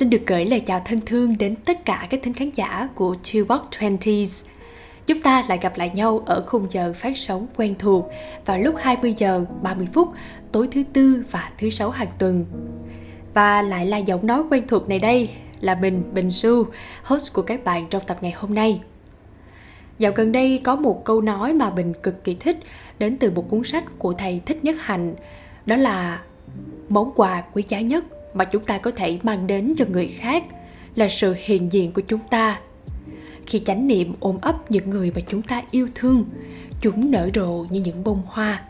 Xin được gửi lời chào thân thương đến tất cả các thính khán giả của Chillbox Twenties. Chúng ta lại gặp lại nhau ở khung giờ phát sóng quen thuộc vào lúc 20 giờ 30 phút tối thứ tư và thứ sáu hàng tuần. Và lại là giọng nói quen thuộc này đây là mình Bình Su, host của các bạn trong tập ngày hôm nay. Dạo gần đây có một câu nói mà mình cực kỳ thích đến từ một cuốn sách của thầy Thích Nhất Hạnh, đó là món quà quý giá nhất mà chúng ta có thể mang đến cho người khác là sự hiện diện của chúng ta. Khi chánh niệm ôm ấp những người mà chúng ta yêu thương, chúng nở rộ như những bông hoa.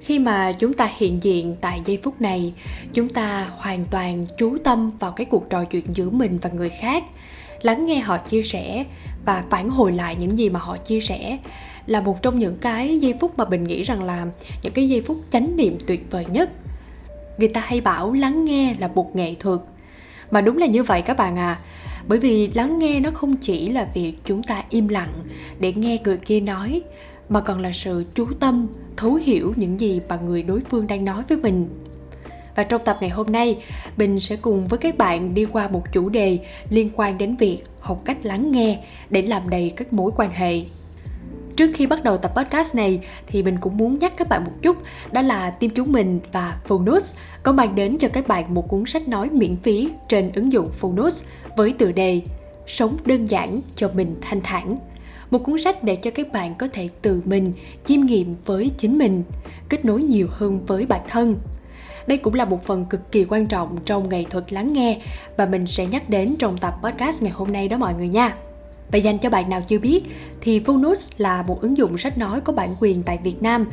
Khi mà chúng ta hiện diện tại giây phút này, chúng ta hoàn toàn chú tâm vào cái cuộc trò chuyện giữa mình và người khác, lắng nghe họ chia sẻ và phản hồi lại những gì mà họ chia sẻ là một trong những cái giây phút mà mình nghĩ rằng là những cái giây phút chánh niệm tuyệt vời nhất người ta hay bảo lắng nghe là một nghệ thuật. Mà đúng là như vậy các bạn à. Bởi vì lắng nghe nó không chỉ là việc chúng ta im lặng để nghe người kia nói, mà còn là sự chú tâm, thấu hiểu những gì mà người đối phương đang nói với mình. Và trong tập ngày hôm nay bình sẽ cùng với các bạn đi qua một chủ đề liên quan đến việc học cách lắng nghe để làm đầy các mối quan hệ. Trước khi bắt đầu tập podcast này thì mình cũng muốn nhắc các bạn một chút đó là team chúng mình và Phonos có mang đến cho các bạn một cuốn sách nói miễn phí trên ứng dụng Phonos với tựa đề Sống đơn giản cho mình thanh thản. Một cuốn sách để cho các bạn có thể tự mình chiêm nghiệm với chính mình, kết nối nhiều hơn với bản thân. Đây cũng là một phần cực kỳ quan trọng trong nghệ thuật lắng nghe và mình sẽ nhắc đến trong tập podcast ngày hôm nay đó mọi người nha. Và dành cho bạn nào chưa biết thì Phonos là một ứng dụng sách nói có bản quyền tại Việt Nam.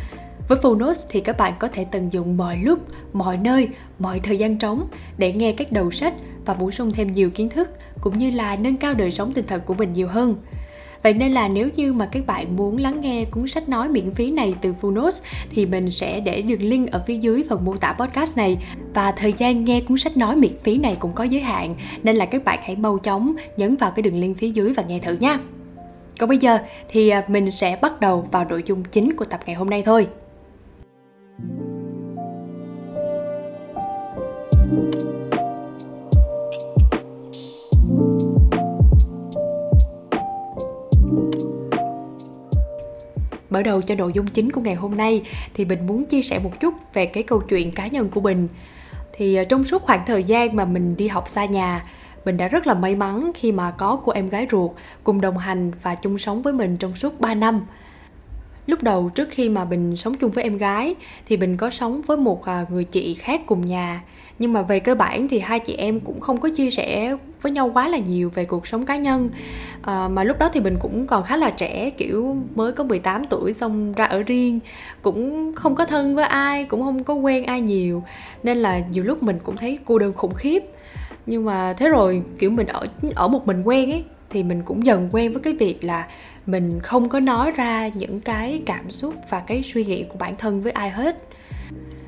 Với Phonos thì các bạn có thể tận dụng mọi lúc, mọi nơi, mọi thời gian trống để nghe các đầu sách và bổ sung thêm nhiều kiến thức cũng như là nâng cao đời sống tinh thần của mình nhiều hơn. Vậy nên là nếu như mà các bạn muốn lắng nghe cuốn sách nói miễn phí này từ Phonos thì mình sẽ để đường link ở phía dưới phần mô tả podcast này và thời gian nghe cuốn sách nói miễn phí này cũng có giới hạn, nên là các bạn hãy mau chóng nhấn vào cái đường link phía dưới và nghe thử nha. Còn bây giờ thì à, mình sẽ bắt đầu vào nội dung chính của tập ngày hôm nay thôi. Mở đầu cho nội dung chính của ngày hôm nay, thì mình muốn chia sẻ một chút về cái câu chuyện cá nhân của mình thì ờ, trong suốt khoảng thời gian mà mình đi học xa nhà mình đã rất là may mắn khi mà có cô em gái ruột cùng đồng hành và chung sống với mình trong suốt 3 năm lúc đầu trước khi mà bình sống chung với em gái thì bình có sống với một à, người chị khác cùng nhà. Nhưng mà về cơ bản thì hai chị em cũng không có chia sẻ với nhau quá là nhiều về cuộc sống cá nhân. À, mà lúc đó thì bình cũng còn khá là trẻ kiểu mới có 18 tuổi xong ra ở riêng. Cũng không có thân với ai cũng không có quen ai nhiều. Nên là nhiều lúc mình cũng thấy cô đơn khủng khiếp. Nhưng mà thế rồi kiểu mình ở ở một mình quen ấy thì mình cũng dần quen với cái việc là mình không có nói ra những cái cảm xúc và cái suy nghĩ của bản thân với ai hết.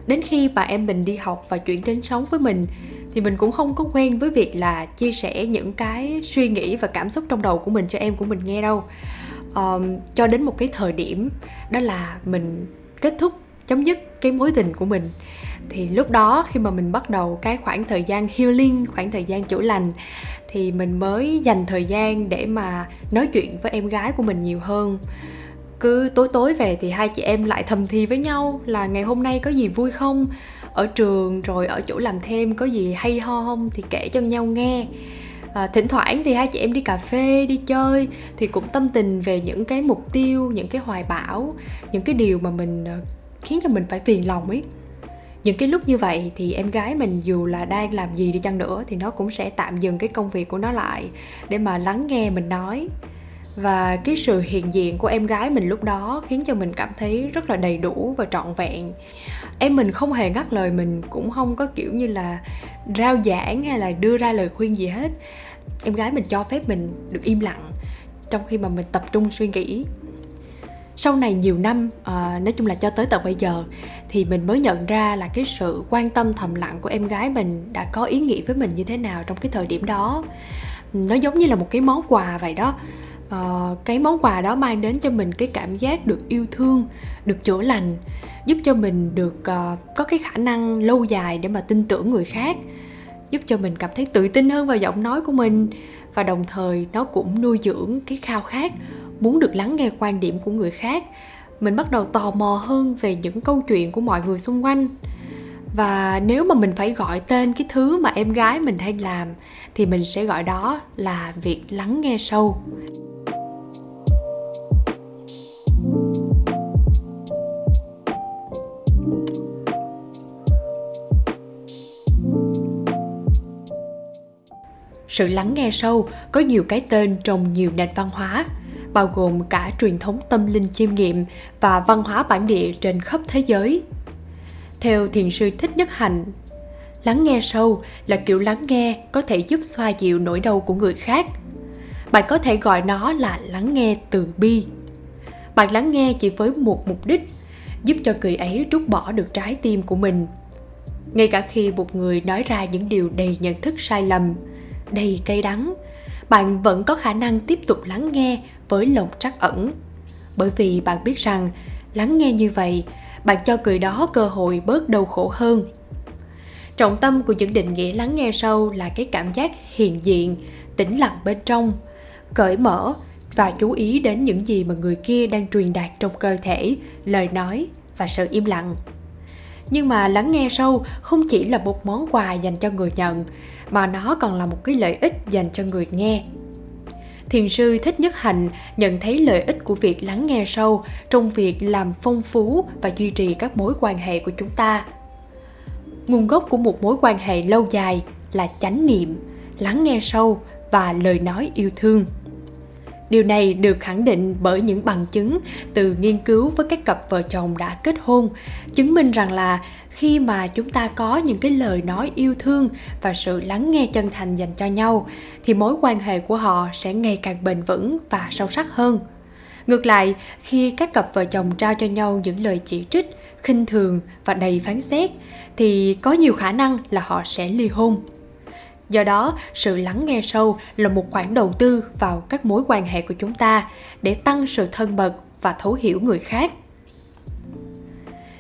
Đến khi mà em mình đi học và chuyển đến sống với mình thì mình cũng không có quen với việc là chia sẻ những cái suy nghĩ và cảm xúc trong đầu của mình cho em của mình nghe đâu. Um, cho đến một cái thời điểm đó là mình kết thúc chấm dứt cái mối tình của mình thì lúc đó khi mà mình bắt đầu cái khoảng thời gian healing khoảng thời gian chữa lành thì mình mới dành thời gian để mà nói chuyện với em gái của mình nhiều hơn. Cứ tối tối về thì hai chị em lại thầm thì với nhau là ngày hôm nay có gì vui không? Ở trường rồi ở chỗ làm thêm có gì hay ho không? Thì kể cho nhau nghe. À, thỉnh thoảng thì hai chị em đi cà phê đi chơi thì cũng tâm tình về những cái mục tiêu những cái hoài bão những cái điều mà mình ờ, khiến cho mình phải phiền lòng ấy những cái lúc như vậy thì em gái mình dù là đang làm gì đi chăng nữa thì nó cũng sẽ tạm dừng cái công việc của nó lại để mà lắng nghe mình nói. Và cái sự hiện diện của em gái mình lúc đó khiến cho mình cảm thấy rất là đầy đủ và trọn vẹn. Em mình không hề ngắt lời mình, cũng không có kiểu như là rao giảng hay là đưa ra lời khuyên gì hết. Em gái mình cho phép mình được im lặng trong khi mà mình tập trung suy nghĩ sau này nhiều năm à, nói chung là cho tới tận bây giờ thì mình mới nhận ra là cái sự quan tâm thầm lặng của em gái mình đã có ý nghĩa với mình như thế nào trong cái thời điểm đó. Nó giống như là một cái món quà vậy đó. À, cái món quà đó mang đến cho mình cái cảm giác được yêu thương được chữa lành giúp cho mình được uh, có cái khả năng lâu dài để mà tin tưởng người khác giúp cho mình cảm thấy tự tin hơn vào giọng nói của mình và đồng thời nó cũng nuôi dưỡng cái khao khát muốn được lắng nghe quan điểm của người khác, mình bắt đầu tò mò hơn về những câu chuyện của mọi người xung quanh. Và nếu mà mình phải gọi tên cái thứ mà em gái mình hay làm, thì mình sẽ gọi đó là việc lắng nghe sâu. Sự lắng nghe sâu có nhiều cái tên trong nhiều nền văn hóa bao gồm cả truyền thống tâm linh chiêm nghiệm và văn hóa bản địa trên khắp thế giới. Theo thiền sư thích nhất hạnh lắng nghe sâu là kiểu lắng nghe có thể giúp xoa dịu nỗi đau của người khác. Bạn có thể gọi nó là lắng nghe từ bi. Bạn lắng nghe chỉ với một mục đích, giúp cho người ấy rút bỏ được trái tim của mình. Ngay cả khi một người nói ra những điều đầy nhận thức sai lầm, đầy cay đắng bạn vẫn có khả năng tiếp tục lắng nghe với lòng trắc ẩn. Bởi vì bạn biết rằng, lắng nghe như vậy, bạn cho người đó cơ hội bớt đau khổ hơn. Trọng tâm của những định nghĩa lắng nghe sâu là cái cảm giác hiện diện, tĩnh lặng bên trong, cởi mở và chú ý đến những gì mà người kia đang truyền đạt trong cơ thể, lời nói và sự im lặng. Nhưng mà lắng nghe sâu không chỉ là một món quà dành cho người nhận mà nó còn là một cái lợi ích dành cho người nghe. Thiền sư thích nhất hạnh nhận thấy lợi ích của việc lắng nghe sâu trong việc làm phong phú và duy trì các mối quan hệ của chúng ta. Nguồn gốc của một mối quan hệ lâu dài là chánh niệm, lắng nghe sâu và lời nói yêu thương. Điều này được khẳng định bởi những bằng chứng từ nghiên cứu với các cặp vợ chồng đã kết hôn, chứng minh rằng là khi mà chúng ta có những cái lời nói yêu thương và sự lắng nghe chân thành dành cho nhau thì mối quan hệ của họ sẽ ngày càng bền vững và sâu sắc hơn. Ngược lại, khi các cặp vợ chồng trao cho nhau những lời chỉ trích, khinh thường và đầy phán xét thì có nhiều khả năng là họ sẽ ly hôn do đó, sự lắng nghe sâu là một khoản đầu tư vào các mối quan hệ của chúng ta để tăng sự thân mật và thấu hiểu người khác.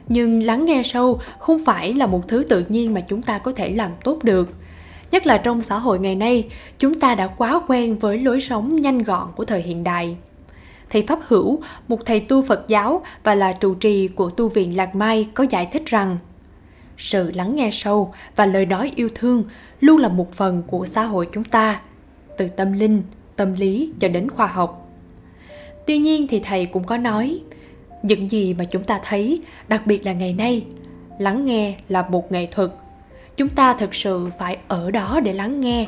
Nhưng lắng nghe sâu không phải là một thứ tự nhiên mà chúng ta có thể làm tốt được. Nhất là trong xã hội ngày nay, chúng ta đã quá quen với lối sống nhanh gọn của thời hiện đại. Thầy pháp hữu, một thầy tu phật giáo và là trụ trì của tu viện lạc mai có giải thích rằng sự lắng nghe sâu và lời nói yêu thương luôn là một phần của xã hội chúng ta, từ tâm linh, tâm lý cho đến khoa học. Tuy nhiên thì thầy cũng có nói, những gì mà chúng ta thấy, đặc biệt là ngày nay, lắng nghe là một nghệ thuật. Chúng ta thực sự phải ở đó để lắng nghe.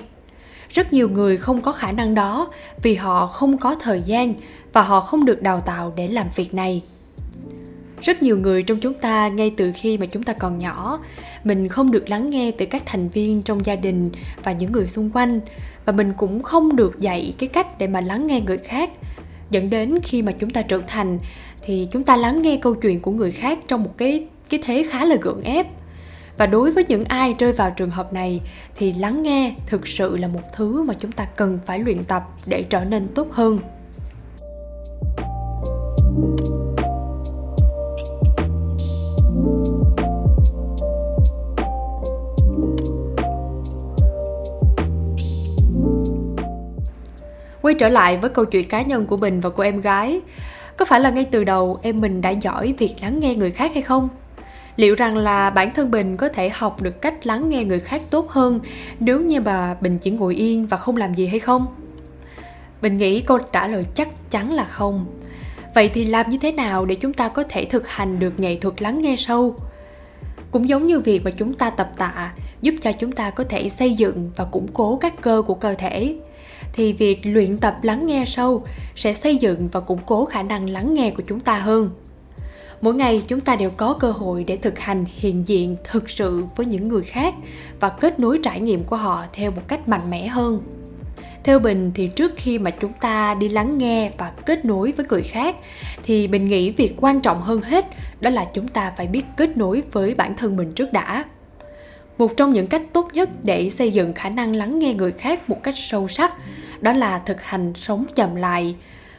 Rất nhiều người không có khả năng đó vì họ không có thời gian và họ không được đào tạo để làm việc này rất nhiều người trong chúng ta ngay từ khi mà chúng ta còn nhỏ, mình không được lắng nghe từ các thành viên trong gia đình và những người xung quanh. Và mình cũng không được dạy cái cách để mà lắng nghe người khác. Dẫn đến khi mà chúng ta trưởng thành, thì chúng ta lắng nghe câu chuyện của người khác trong một cái cái thế khá là gượng ép. Và đối với những ai rơi vào trường hợp này, thì lắng nghe thực sự là một thứ mà chúng ta cần phải luyện tập để trở nên tốt hơn. Quay trở lại với câu chuyện cá nhân của mình và của em gái. Có phải là ngay từ đầu em mình đã giỏi việc lắng nghe người khác hay không? Liệu rằng là bản thân bình có thể học được cách lắng nghe người khác tốt hơn nếu như mà bình chỉ ngồi yên và không làm gì hay không? Bình nghĩ câu trả lời chắc chắn là không. Vậy thì làm như thế nào để chúng ta có thể thực hành được nghệ thuật lắng nghe sâu? Cũng giống như việc mà chúng ta tập tạ, giúp cho chúng ta có thể xây dựng và củng cố các cơ của cơ thể thì việc luyện tập lắng nghe sâu sẽ xây dựng và củng cố khả năng lắng nghe của chúng ta hơn. Mỗi ngày chúng ta đều có cơ hội để thực hành hiện diện thực sự với những người khác và kết nối trải nghiệm của họ theo một cách mạnh mẽ hơn. Theo bình thì trước khi mà chúng ta đi lắng nghe và kết nối với người khác thì bình nghĩ việc quan trọng hơn hết đó là chúng ta phải biết kết nối với bản thân mình trước đã một trong những cách tốt nhất để xây dựng khả năng lắng nghe người khác một cách sâu sắc, đó là thực hành sống chậm lại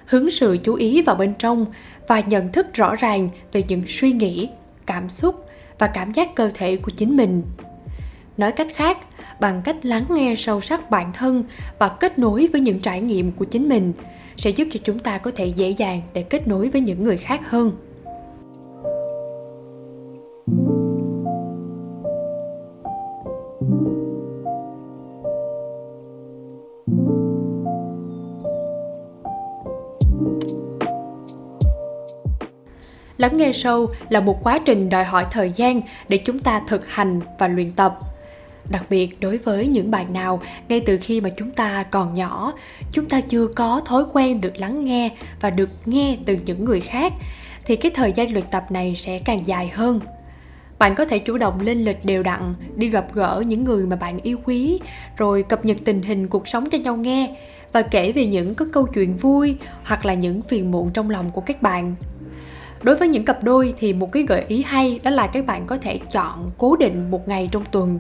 hướng sự chú ý vào bên trong và nhận thức rõ ràng về những suy nghĩ, cảm xúc và cảm giác cơ thể của chính mình. Nói cách khác, bằng cách lắng nghe sâu sắc bản thân và kết nối với những trải nghiệm của chính mình sẽ giúp cho chúng ta có thể dễ dàng để kết nối với những người khác hơn. Lắng nghe sâu là một quá trình đòi hỏi thời gian để chúng ta thực hành và luyện tập. Đặc biệt đối với những bạn nào, ngay từ khi mà chúng ta còn nhỏ, chúng ta chưa có thói quen được lắng nghe và được nghe từ những người khác, thì cái thời gian luyện tập này sẽ càng dài hơn. Bạn có thể chủ động lên lịch đều đặn, đi gặp gỡ những người mà bạn yêu quý, rồi cập nhật tình hình cuộc sống cho nhau nghe, và kể về những cái câu chuyện vui hoặc là những phiền muộn trong lòng của các bạn đối với những cặp đôi thì một cái gợi ý hay đó là các bạn có thể chọn cố định một ngày trong tuần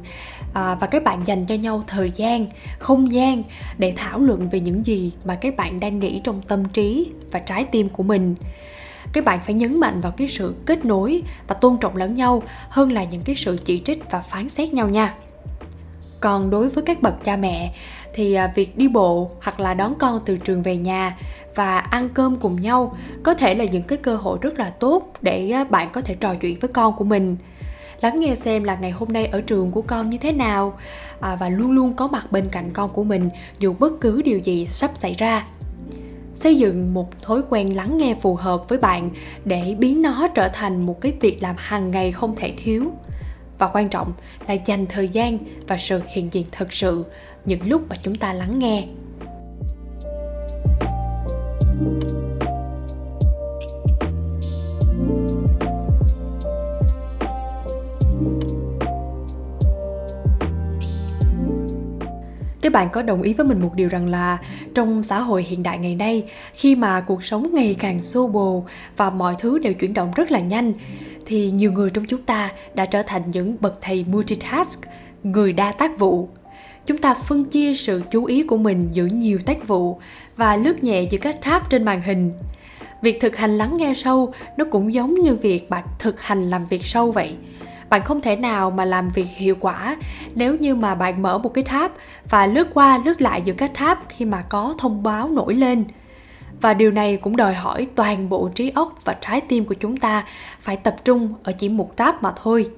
à, và các bạn dành cho nhau thời gian không gian để thảo luận về những gì mà các bạn đang nghĩ trong tâm trí và trái tim của mình. Các bạn phải nhấn mạnh vào cái sự kết nối và tôn trọng lẫn nhau hơn là những cái sự chỉ trích và phán xét nhau nha. Còn đối với các bậc cha mẹ thì à, việc đi bộ hoặc là đón con từ trường về nhà và ăn cơm cùng nhau có thể là những cái cơ hội rất là tốt để à, bạn có thể trò chuyện với con của mình. Lắng nghe xem là ngày hôm nay ở trường của con như thế nào à, và luôn luôn có mặt bên cạnh con của mình dù bất cứ điều gì sắp xảy ra. Xây dựng một thói quen lắng nghe phù hợp với bạn để biến nó trở thành một cái việc làm hàng ngày không thể thiếu. Và quan trọng là dành thời gian và sự hiện diện thật sự những lúc mà chúng ta lắng nghe. Các bạn có đồng ý với mình một điều rằng là trong xã hội hiện đại ngày nay, khi mà cuộc sống ngày càng xô bồ và mọi thứ đều chuyển động rất là nhanh, thì nhiều người trong chúng ta đã trở thành những bậc thầy multitask, người đa tác vụ chúng ta phân chia sự chú ý của mình giữa nhiều tác vụ và lướt nhẹ giữa các tab trên màn hình. Việc thực hành lắng nghe sâu, nó cũng giống như việc bạn thực hành làm việc sâu vậy. Bạn không thể nào mà làm việc hiệu quả nếu như mà bạn mở một cái tab và lướt qua, lướt lại giữa các tab khi mà có thông báo nổi lên. Và điều này cũng đòi hỏi toàn bộ trí óc và trái tim của chúng ta phải tập trung ở chỉ một tab mà thôi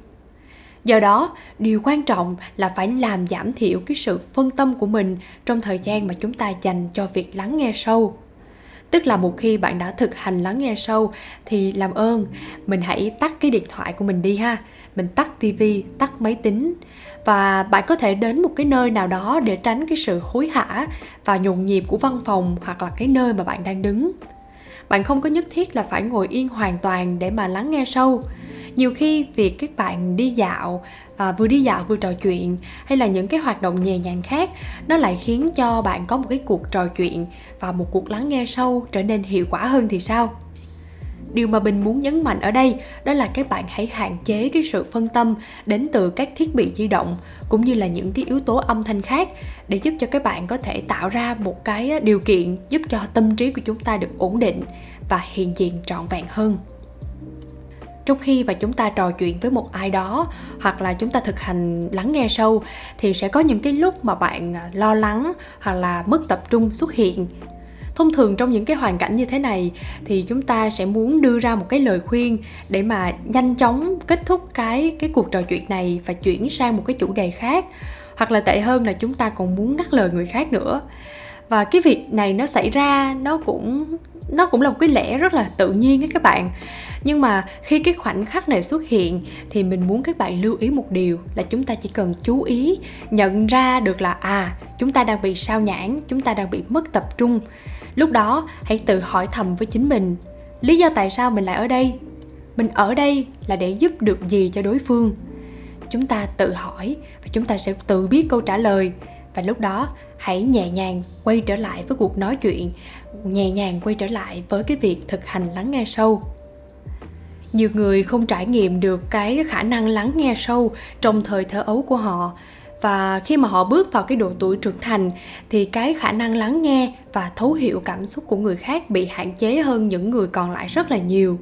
do đó, điều quan trọng là phải làm giảm thiểu cái sự phân tâm của mình trong thời gian mà chúng ta dành cho việc lắng nghe sâu. Tức là một khi bạn đã thực hành lắng nghe sâu thì làm ơn, mình hãy tắt cái điện thoại của mình đi ha. Mình tắt tivi tắt máy tính. Và bạn có thể đến một cái nơi nào đó để tránh cái sự hối hả và nhộn nhịp của văn phòng hoặc là cái nơi mà bạn đang đứng. Bạn không có nhất thiết là phải ngồi yên hoàn toàn để mà lắng nghe sâu nhiều khi việc các bạn đi dạo à, vừa đi dạo vừa trò chuyện hay là những cái hoạt động nhẹ nhàng khác nó lại khiến cho bạn có một cái cuộc trò chuyện và một cuộc lắng nghe sâu trở nên hiệu quả hơn thì sao? Điều mà bình muốn nhấn mạnh ở đây đó là các bạn hãy hạn chế cái sự phân tâm đến từ các thiết bị di động cũng như là những cái yếu tố âm thanh khác để giúp cho các bạn có thể tạo ra một cái điều kiện giúp cho tâm trí của chúng ta được ổn định và hiện diện trọn vẹn hơn trong khi mà chúng ta trò chuyện với một ai đó, hoặc là chúng ta thực hành lắng nghe sâu, thì sẽ có những cái lúc mà bạn à, lo lắng hoặc là mất tập trung xuất hiện. Thông thường trong những cái hoàn cảnh như thế này thì chúng ta sẽ muốn đưa ra một cái lời khuyên để mà nhanh chóng kết thúc cái cái cuộc trò chuyện này và chuyển sang một cái chủ đề khác. Hoặc là tệ hơn là chúng ta còn muốn ngắt lời người khác nữa. Và cái việc này nó xảy ra, nó cũng nó cũng là một cái lẽ rất là tự nhiên ấy các bạn nhưng mà khi cái khoảnh khắc này xuất hiện thì mình muốn các bạn lưu ý một điều là chúng ta chỉ cần chú ý, nhận ra được là à chúng ta đang bị sao nhãn chúng ta đang bị mất tập trung. Lúc đó, hãy tự hỏi thầm với chính mình, lý do tại sao mình lại ở đây? Mình ở đây là để giúp được gì cho đối phương? Chúng ta tự hỏi và chúng ta sẽ tự biết câu trả lời. Và lúc đó, hãy nhẹ nhàng quay trở lại với cuộc nói chuyện, nhẹ nhàng quay trở lại với cái việc thực hành lắng nghe sâu nhiều người không trải nghiệm được cái khả năng lắng nghe sâu trong thời thơ ấu của họ. Và khi mà họ bước vào cái độ tuổi trưởng thành, thì cái khả năng lắng nghe và thấu hiểu cảm xúc của người khác bị hạn chế hơn những người còn lại rất là nhiều.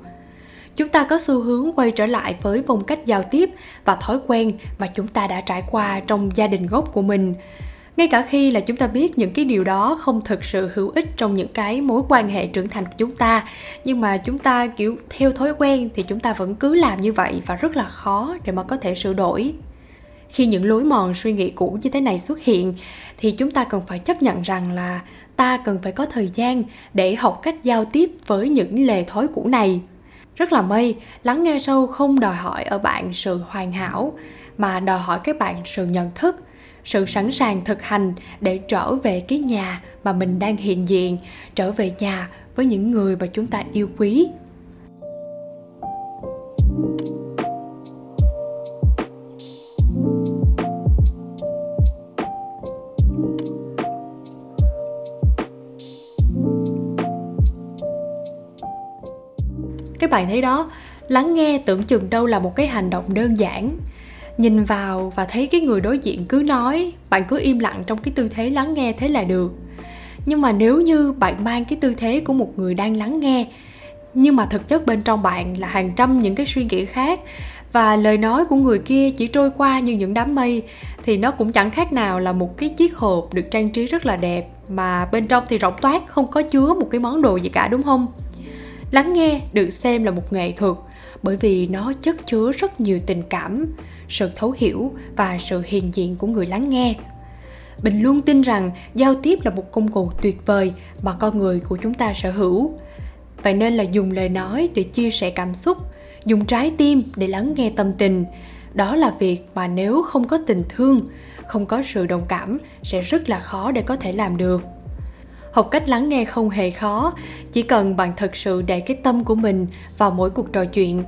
Chúng ta có xu hướng quay trở lại với phong cách giao tiếp và thói quen mà chúng ta đã trải qua trong gia đình gốc của mình ngay cả khi là chúng ta biết những cái điều đó không thực sự hữu ích trong những cái mối quan hệ trưởng thành của chúng ta, nhưng mà chúng ta, kiểu, theo thói quen thì chúng ta vẫn cứ làm như vậy và rất là khó để mà có thể sửa đổi. Khi những lối mòn suy nghĩ cũ như thế này xuất hiện, thì chúng ta cần phải chấp nhận rằng là ta cần phải có thời gian để học cách giao tiếp với những lề thói cũ này. Rất là mây lắng nghe sâu không đòi hỏi ở bạn sự hoàn hảo, mà đòi hỏi các bạn sự nhận thức sự sẵn sàng thực hành để trở về cái nhà mà mình đang hiện diện, trở về nhà với những người mà chúng ta yêu quý. Các bạn thấy đó, lắng nghe tưởng chừng đâu là một cái hành động đơn giản nhìn vào và thấy cái người đối diện cứ nói, bạn cứ im lặng trong cái tư thế lắng nghe thế là được. Nhưng mà nếu như bạn mang cái tư thế của một người đang lắng nghe, nhưng mà thực chất bên trong bạn là hàng trăm những cái suy nghĩ khác và lời nói của người kia chỉ trôi qua như những đám mây, thì nó cũng chẳng khác nào là một cái chiếc hộp được trang trí rất là đẹp mà bên trong thì rỗng toát, không có chứa một cái món đồ gì cả, đúng không? Lắng nghe được xem là một nghệ thuật bởi vì nó chất chứa rất nhiều tình cảm, sự thấu hiểu và sự hiện diện của người lắng nghe. Bình luôn tin rằng giao tiếp là một công cụ tuyệt vời mà con người của chúng ta sở hữu. Vậy nên là dùng lời nói để chia sẻ cảm xúc, dùng trái tim để lắng nghe tâm tình. Đó là việc mà nếu không có tình thương, không có sự đồng cảm sẽ rất là khó để có thể làm được học cách lắng nghe không hề khó chỉ cần bạn thật sự để cái tâm của mình vào mỗi cuộc trò chuyện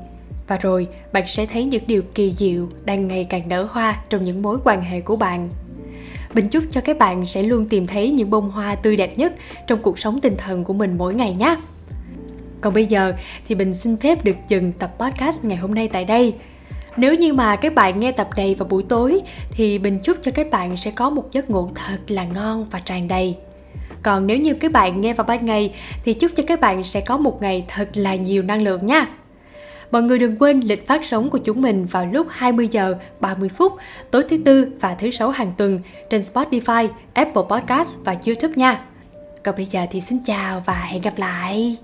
và rồi, bạn sẽ thấy những điều kỳ diệu đang ngày càng nở hoa trong những mối quan hệ của bạn Bình chúc cho các bạn sẽ luôn tìm thấy những bông hoa tươi đẹp nhất trong cuộc sống tinh thần của mình mỗi ngày nhé. Còn bây giờ thì Bình xin phép được dừng tập podcast ngày hôm nay tại đây. Nếu như mà các bạn nghe tập này vào buổi tối thì Bình chúc cho các bạn sẽ có một giấc ngủ thật là ngon và tràn đầy. Còn nếu như các bạn nghe vào ban ngày thì chúc cho các bạn sẽ có một ngày thật là nhiều năng lượng nha. Mọi người đừng quên lịch phát sóng của chúng mình vào lúc 20 giờ 30 phút tối thứ tư và thứ sáu hàng tuần trên Spotify, Apple Podcast và YouTube nha. Còn bây giờ thì xin chào và hẹn gặp lại.